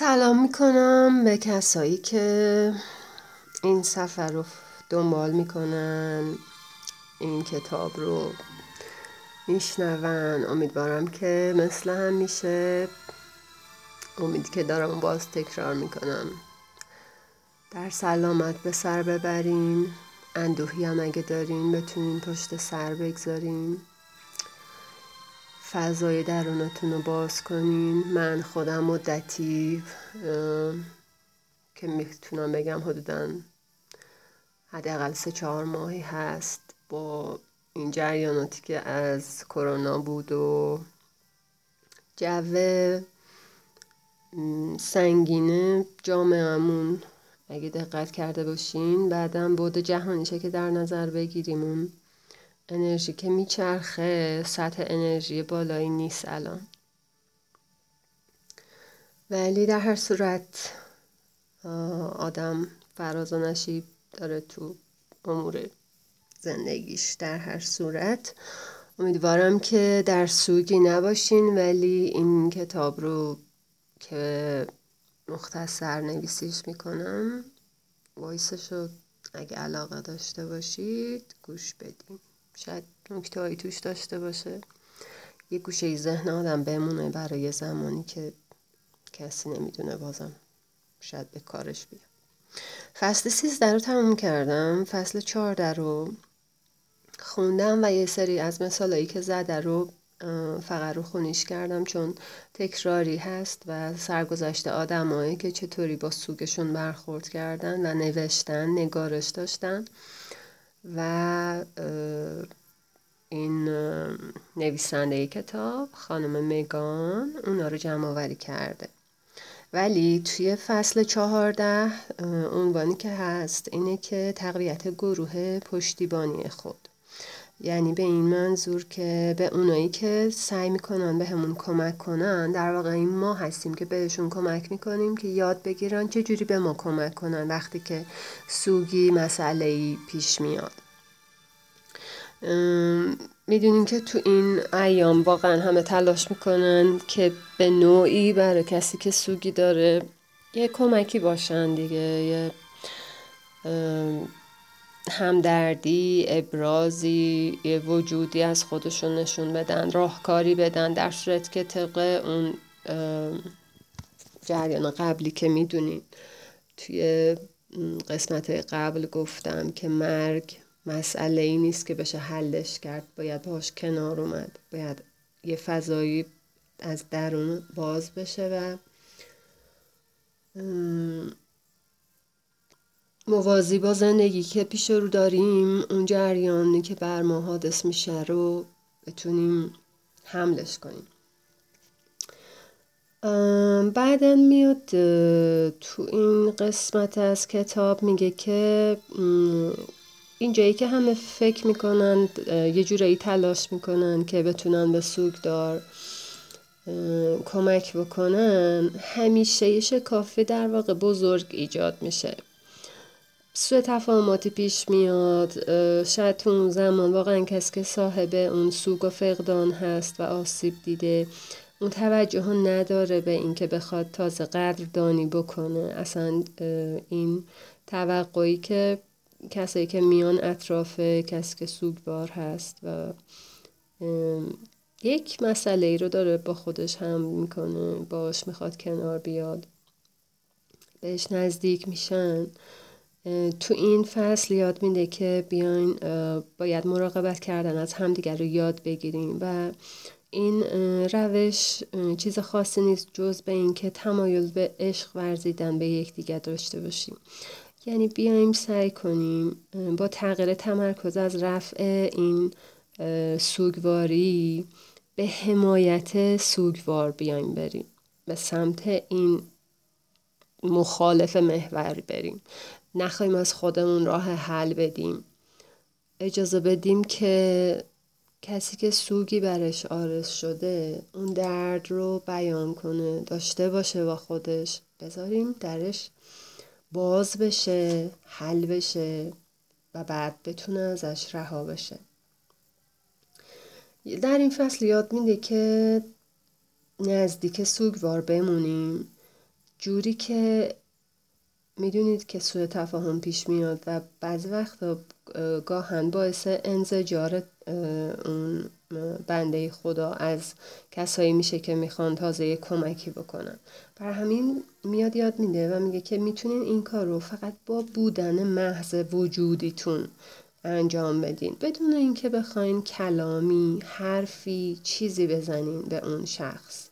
سلام می‌کنم به کسایی که این سفر رو دنبال می‌کنن این کتاب رو میشنون. امیدوارم که مثل هم میشه. امید که دارم باز تکرار می‌کنم. در سلامت به سر ببرین. اندوهی هم اگه دارین بتونین پشت سر بگذارین. فضای درونتون رو باز کنین. من خودم مدتی که می‌تونم بگم حدودا حداقل سه چهار ماهی هست با این جریاناتی که از کرونا بود و جو سنگینه جامعهمون اگه دقت کرده باشین بعدم بود جهانیشه که در نظر بگیریم. اون انرژی که میچرخه سطح انرژی بالایی نیست الان. ولی در هر صورت آدم فراز و نشیب داره تو امور زندگیش در هر صورت. امیدوارم که در سوگی نباشین ولی این کتاب رو که مختصر نویسیش می‌کنم وایسش رو اگه علاقه داشته باشید گوش بدین. شاید نکته توش داشته باشه. یه گوشه ذهن آدم بمونه برای زمانی که کسی نمی‌دونه بازم شاید به کارش بیاد. فصل سیزده رو تموم کردم. فصل چهارده رو خوندم و یه سری از مثالایی که زده رو فقط رو خونیش کردم چون تکراری هست و سرگذشت آدمایی که چطوری با سوگشون برخورد کردن و نوشتن نگارش داشتن. و این نویسنده کتاب خانم مگان اونا رو جمع آوری کرده. ولی توی فصل چهارده عنوانی که هست اینه که تقویت گروه پشتیبانی خود. یعنی به این منظور که به اونایی که سعی می‌کنن به همون کمک کنن در واقع این ما هستیم که بهشون کمک می‌کنیم که یاد بگیرن چه جوری به ما کمک کنن وقتی که سوگی مسئله پیش میاد. می‌دونیم که تو این ایام واقعا همه تلاش می‌کنن که به نوعی برای کسی که سوگی داره یه کمکی باشن دیگه یه همدردی ابرازی وجودی از خودشون نشون بدن راهکاری بدن در صورت که طبق اون جریان قبلی که می‌دونین. توی قسمت قبل گفتم که مرگ مسئله ای نیست که بشه حلش کرد. باید باش کنار اومد. باید یه فضایی از درون باز بشه و موازی با زندگی که پیش رو داریم اون جریانی که بر ما حادث میشه رو بتونیم حملش کنیم. بعدا میاد تو این قسمت از کتاب میگه که اینجایی که همه فکر می‌کنن یه جورایی تلاش می‌کنن که بتونن به سوگدار کمک بکنن همیشه یه شکافی در واقع بزرگ ایجاد میشه. سوء تفاهماتی پیش میاد شاید تو اون زمان واقعا کسی که صاحب اون سوگ و فقدان هست و آسیب دیده اون توجه نداره به اینکه بخواد تازه قدردانی بکنه. اصلا این توقعی که کسایی که میان اطراف کسی که سوگوار هست و یک مسئله ای رو داره با خودش هم می‌کنه باش می‌خواد کنار بیاد بهش نزدیک میشن. تو این فصل یاد میده که بیاین باید مراقبت کردن از همدیگر رو یاد بگیریم و این روش چیز خاصی نیست جز به اینکه تمایل به عشق ورزیدن به یکدیگر داشته باشیم. یعنی بیایم سعی کنیم با تغییر تمرکز از رفع این سوگواری به حمایت سوگوار بیایم بریم به سمت این مخالف محور بریم. نخواهیم از خودمون راه حل بدیم. اجازه بدیم که کسی که سوگی برش آرز شده اون درد رو بیان کنه داشته باشه با خودش. بذاریم درش باز بشه حل بشه و بعد بتونه ازش رها بشه. در این فصل یاد میده که نزدیک سوگوار بمونیم. جوری که می‌دونید که سوء تفاهم پیش میاد و بعضی وقتا گاهن باعث انزجار اون بنده خدا از کسایی میشه که می‌خوان تازه یه کمکی بکنن. بر همین میاد یاد میده و میگه که می‌تونین این کار رو فقط با بودن محض وجودیتون انجام بدین. بدون اینکه بخواین کلامی حرفی چیزی بزنین به اون شخص.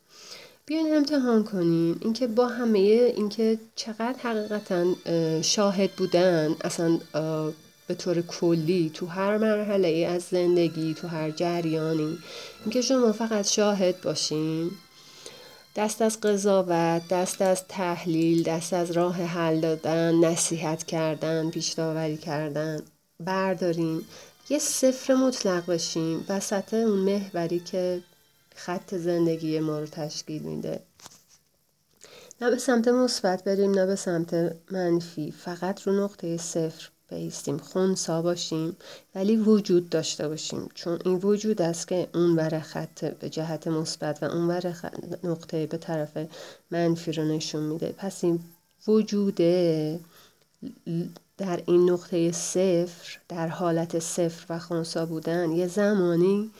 بیاین امتحان کنین. اینکه با همه اینکه چقدر حقیقتا شاهد بودن اصلا به طور کلی تو هر مرحله ای از زندگی تو هر جریانی اینکه شما فقط شاهد باشین. دست از قضاوت دست از تحلیل دست از راه حل دادن نصیحت کردن پیشداوری کردن بردارین. یه صفر مطلق بشیم وسط اون محوری که خط زندگی ما رو تشکیل میده. نه به سمت مثبت بریم نه به سمت منفی. فقط رو نقطه صفر بیستیم خونسا باشیم ولی وجود داشته باشیم. چون این وجود است که اون ور خط به جهت مثبت و اون ور نقطه به طرف منفی رو نشون میده. پس این وجوده در این نقطه صفر در حالت صفر و خونسا بودن یه زمانی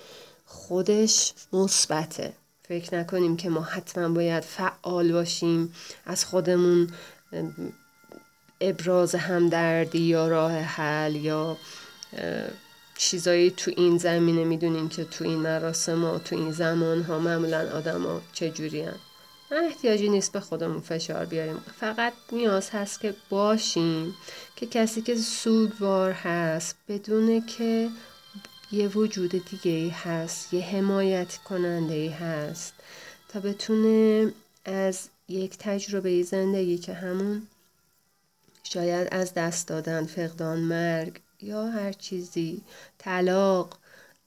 خودش مثبته فکر نکنیم که ما حتما باید فعال باشیم از خودمون ابراز همدردی یا راه حل یا چیزایی تو این زمینه می‌دونین که تو این مراسم و تو این زمان ها معمولا آدم ها چجوری هن. احتیاجی نیست به خودمون فشار بیاریم فقط نیاز هست که باشیم که کسی که سوگوار هست بدونه که یه وجود دیگه ای هست یه حمایت کننده ای هست تا بتونه از یک تجربه زندگی که همون شاید از دست دادن فقدان مرگ یا هر چیزی طلاق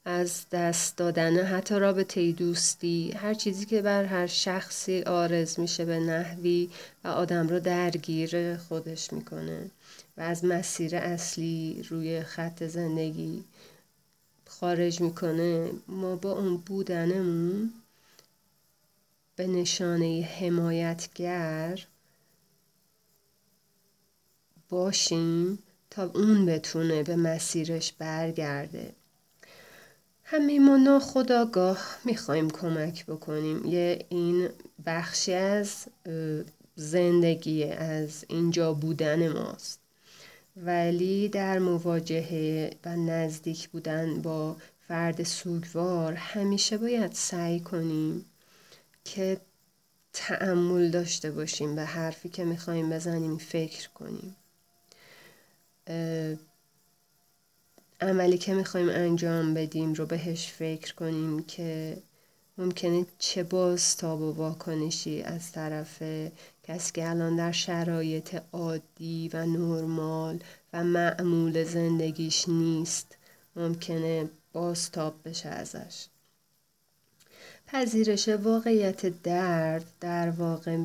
از دست دادن حتی رابطه دوستی هر چیزی که بر هر شخصی آرز میشه به نحوی و آدم رو درگیر خودش می‌کنه و از مسیر اصلی روی خط زندگی خارج می‌کنه ما با اون بودنمون به نشانه حمایتگر باشیم تا اون بتونه به مسیرش برگرده. همه ما ناخداگاه می‌خوایم کمک بکنیم. یه این بخشی از زندگی از اینجا بودن ماست. ولی در مواجهه و نزدیک بودن با فرد سوگوار همیشه باید سعی کنیم که تعمل داشته باشیم به حرفی که می‌خوایم بزنیم فکر کنیم. عملی که می‌خوایم انجام بدیم رو بهش فکر کنیم که ممکنه چه باز تا و واکنشی از طرف کسی که الان در شرایط عادی و نرمال و معمول زندگیش نیست ممکنه بازتاب بشه ازش. پذیرش واقعیت درد در واقع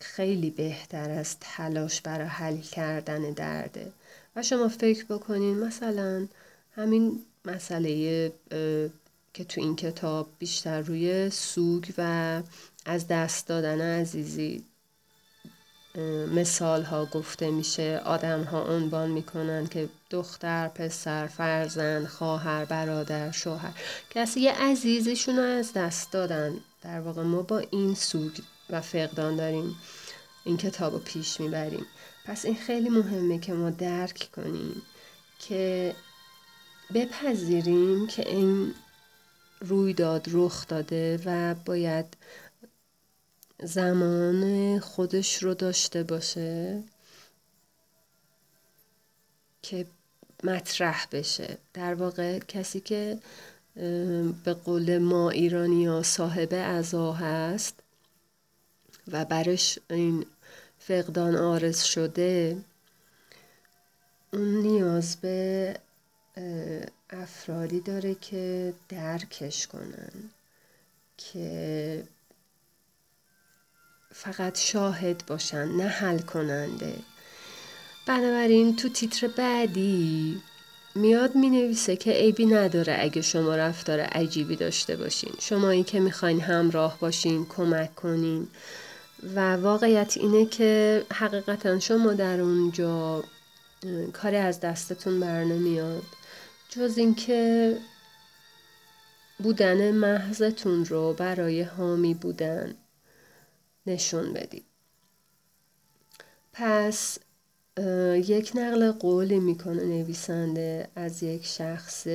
خیلی بهتر از تلاش برای حل کردن درده. و شما فکر بکنین مثلا همین مسئله که تو این کتاب بیشتر روی سوگ و از دست دادن عزیزی مثال ها گفته میشه. آدم ها عنوان می‌کنن که دختر پسر فرزند خواهر برادر شوهر. کسی یه عزیزشون رو از دست دادن. در واقع ما با این سوگ و فقدان داریم. این کتاب رو پیش می‌بریم. پس این خیلی مهمه که ما درک کنیم که بپذیریم که این رویداد رخ داده و باید زمان خودش رو داشته باشه که مطرح بشه. در واقع کسی که به قول ما ایرانی ها صاحب ازا هست و برش این فقدان آرز شده اون نیاز به افرادی داره که درکش کنن که فقط شاهد باشن نه حل کننده. بنابراین تو تیتر بعدی میاد می نویسه که عیبی نداره اگه شما رفتار عجیبی داشته باشین. شما این که می‌خواین همراه باشین کمک کنین. و واقعیت اینه که حقیقتا شما در اونجا کاری از دستتون بر نمیاد. جز اینکه بودن محضتون رو برای حامی بودن. نشون بدید پس یک نقل قولی می‌کنه نویسنده از یک شخص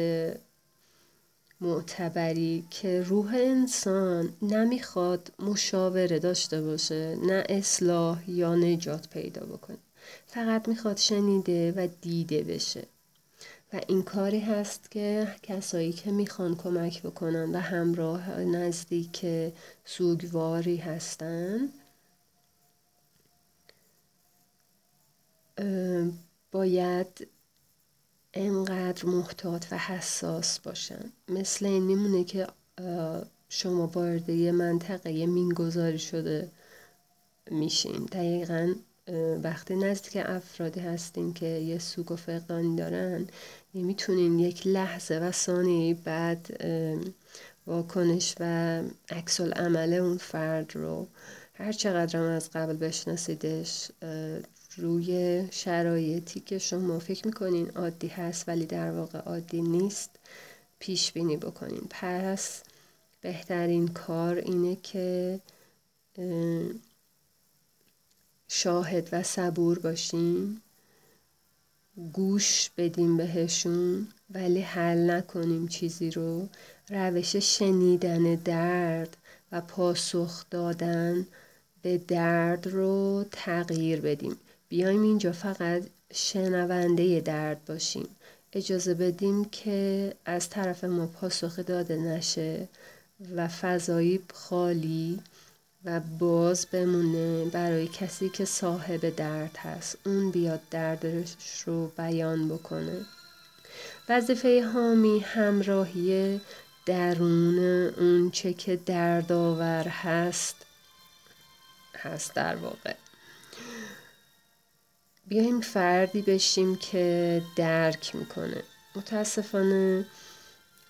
معتبری که روح انسان نمی‌خواد مشاوره داشته باشه نه اصلاح یا نجات پیدا بکنه. فقط می‌خواد شنیده و دیده بشه. و این کاری هست که کسایی که می‌خوان کمک بکنن و همراه نزدیک سوگواری هستن باید انقدر محتاط و حساس باشن. مثل این میمونه که شما وارد یه منطقه مینگذاری شده میشین. دقیقا وقتی نزدیک افرادی هستین که یه سوگ و فقدانی دارن. نمی‌تونین یک لحظه و ثانیه بعد واکنش و عکس عمل اون فرد رو هر چقدر از قبل بشناسیدش روی شرایطی که شما فکر می‌کنین عادی هست ولی در واقع عادی نیست پیش بینی بکنین. پس بهترین کار اینه که شاهد و صبور باشیم. گوش بدیم بهشون ولی حل نکنیم چیزی رو. روش شنیدن درد و پاسخ دادن به درد رو تغییر بدیم. بیایم اینجا فقط شنونده درد باشیم. اجازه بدیم که از طرف ما پاسخ داده نشه و فضایی خالی و باز بمونه برای کسی که صاحب درد هست. اون بیاد دردش رو بیان بکنه. وظیفه حامی همراهی درون اون چه که دردآور هست هست در واقع. بیایم فردی بشیم که درک می‌کنه. متاسفانه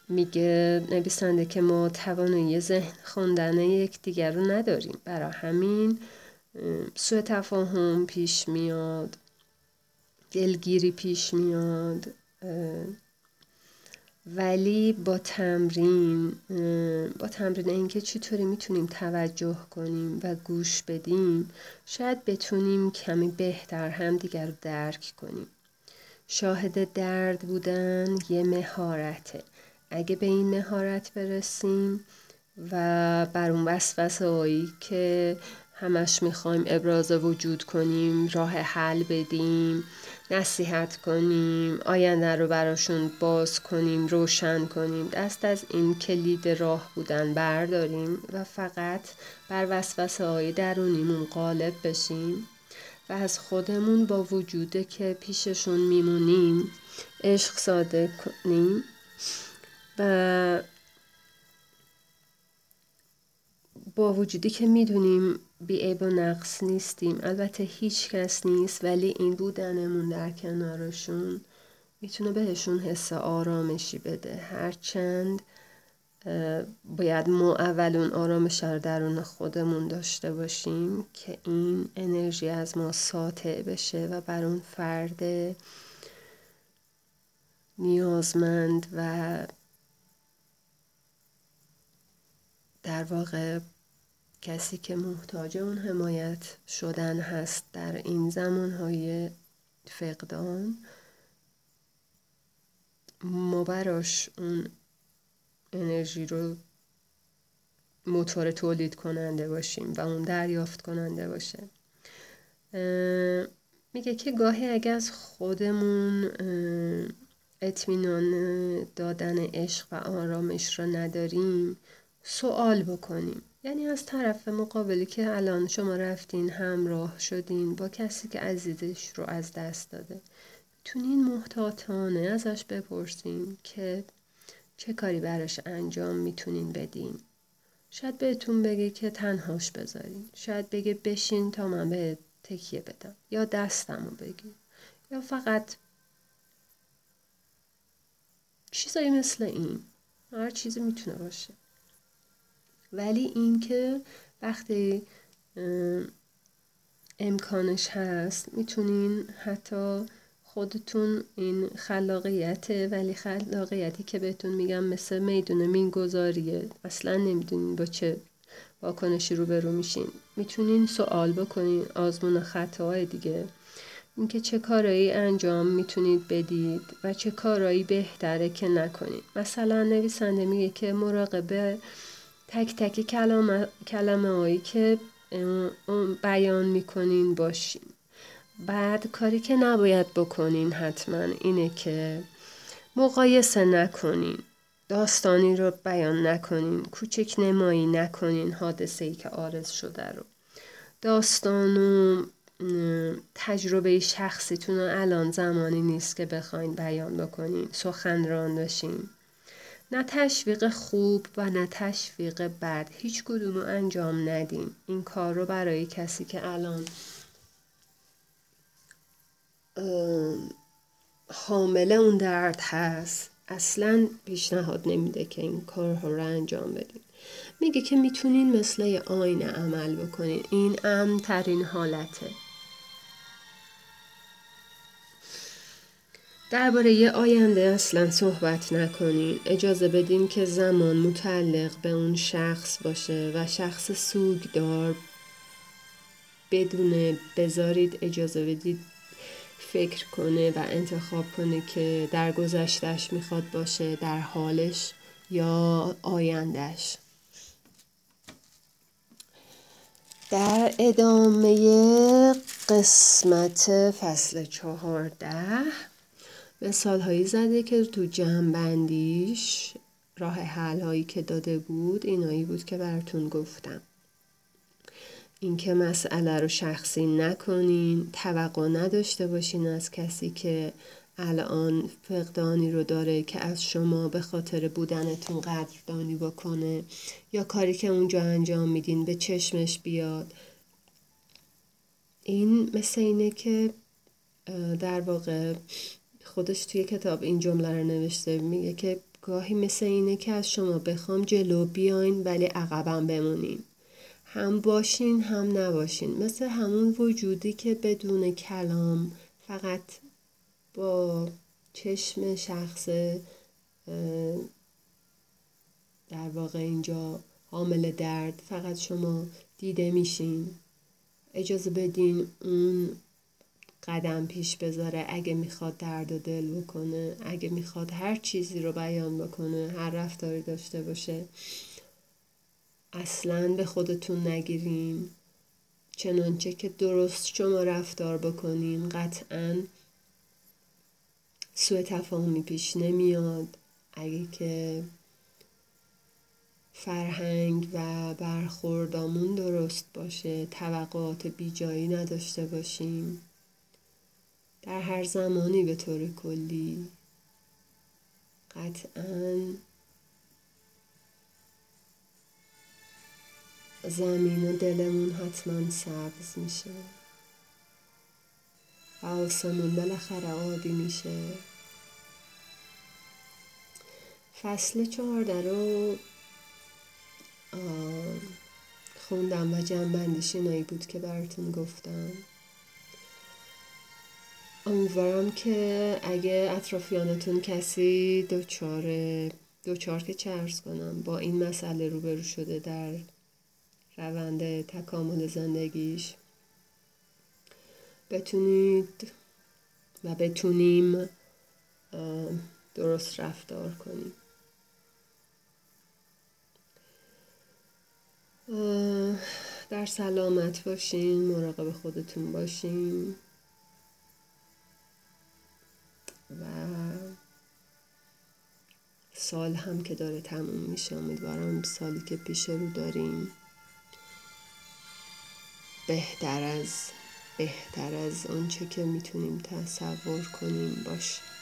میگه نویسنده که ما توانایی ذهن خواندن یکدیگر رو نداریم. برای همین سوء تفاهم پیش میاد دلگیری پیش میاد ولی با تمرین با تمرین اینکه چطوری می‌تونیم توجه کنیم و گوش بدیم شاید بتونیم کمی بهتر هم دیگر رو درک کنیم. شاهد درد بودن یه مهارته. اگه به این مهارت برسیم و بر اون وسوسه هایی که همش می‌خوایم ابراز وجود کنیم راه حل بدیم نصیحت کنیم آینده رو براشون باز کنیم روشن کنیم دست از این کلید راه بودن برداریم و فقط بر وسوسه های درونیمون غالب بشیم و از خودمون با وجوده که پیششون میمونیم عشق ساده کنیم. با وجودی که می‌دونیم بیعیب و نقص نیستیم. البته هیچ کس نیست ولی این بودنمون در کنارشون می‌تونه بهشون حس آرامشی بده. هرچند باید ما اول اون آرامش رو درون خودمون داشته باشیم که این انرژی از ما ساطع بشه و بر اون فرد نیازمند و در واقع کسی که محتاج اون حمایت شدن هست در این زمانهای فقدان ما براش اون انرژی رو موتور تولید کننده باشیم و اون دریافت کننده باشه. میگه که گاهی اگه از خودمون اطمینان دادن عشق و آرامش رو نداریم سوال بکنیم. یعنی از طرف مقابلی که الان شما رفتین همراه شدین با کسی که عزیزش رو از دست داده می‌تونین محتاطانه ازش بپرسین که چه کاری براش انجام می‌تونین بدین. شاید بهتون بگه که تنهاش بذارین. شاید بگه بشین تا من به تکیه بدم. یا دستم رو بگیر. یا فقط چیزایی مثل این. هر چیزی می‌تونه باشه. ولی اینکه وقتی امکانش هست می‌تونین حتی خودتون این خلاقیته ولی خلاقیتی که بهتون میگم مثل میدون مینگذاریه. اصلا نمی‌دونین با چه واکنشی روبرو میشین. می‌تونین سوال بکنین آزمون خطاهای دیگه. اینکه چه کارایی انجام می‌تونید بدید و چه کارایی بهتره که نکنید. مثلا نویسنده میگه که مراقبه تک تک کلمه, کلمه هایی که بیان می‌کنین باشین. بعد کاری که نباید بکنین حتما اینه که مقایسه نکنین. داستانی رو بیان نکنین. کوچک نمایی نکنین حادثه ای که آرز شده رو. داستان و تجربه شخصیتون الان زمانی نیست که بخواین بیان بکنین. سخنران باشین نه تشویق خوب و نه تشویق بد. هیچ کدوم رو انجام ندین این کار رو برای کسی که الان حامله اون درد هست اصلا پیشنهاد نمیده که این کارها رو انجام بدین. میگه که می‌تونین مثل آینه عمل بکنین. این امترین حالته. درباره یه آینده اصلا صحبت نکنین. اجازه بدین که زمان متعلق به اون شخص باشه و شخص سوگدار بدونه بذارید اجازه بدید فکر کنه و انتخاب کنه که در گذشتش می‌خواد باشه در حالش یا آیندهش در ادامه قسمت فصل چهارده مثال هایی زده که تو جمع راه حل هایی که داده بود اینایی بود که براتون گفتم. اینکه مسئله رو شخصی نکنین توقع نداشته باشین از کسی که الان فقدانی رو داره که از شما به خاطر بودنتون قدردانی بکنه یا کاری که اونجا انجام میدین به چشمش بیاد. این مثل اینه که در واقع خودش توی کتاب این جمله رو نوشته میگه که گاهی مثل اینه که از شما بخوام جلو بیاین ولی عقبم بمونین. هم باشین هم نباشین. مثل همون وجودی که بدون کلام فقط با چشم شخص در واقع اینجا حامل درد فقط شما دیده میشین. اجازه بدین اون قدم پیش بذاره. اگه می‌خواد درد و دل بکنه اگه می‌خواد هر چیزی رو بیان بکنه هر رفتاری داشته باشه اصلا به خودتون نگیرین. چنانچه که درست شما رفتار بکنین قطعا سوء تفاهمی پیش نمیاد. اگه که فرهنگ و برخوردامون درست باشه توقعات بیجایی نداشته باشیم. در هر زمانی به طور کلی. قطعا زمین و دلمون حتما سبز میشه. و آسمون بالاخره عادی میشه. فصل چهارده رو خوندم و جنبندیش اینایی بود که براتون گفتم. امیدوارم که اگه اطرافیانتون کسی دوچار دوچار که چرز کنم با این مسئله روبرو شده در روند تکامل زندگیش بتونید و بتونیم درست رفتار کنیم. در سلامت باشین مراقب خودتون باشین. و سال هم که داره تموم میشه امیدوارم سالی که پیش رو داریم بهتر از بهتر از آنچه که می‌تونیم تصور کنیم باشه.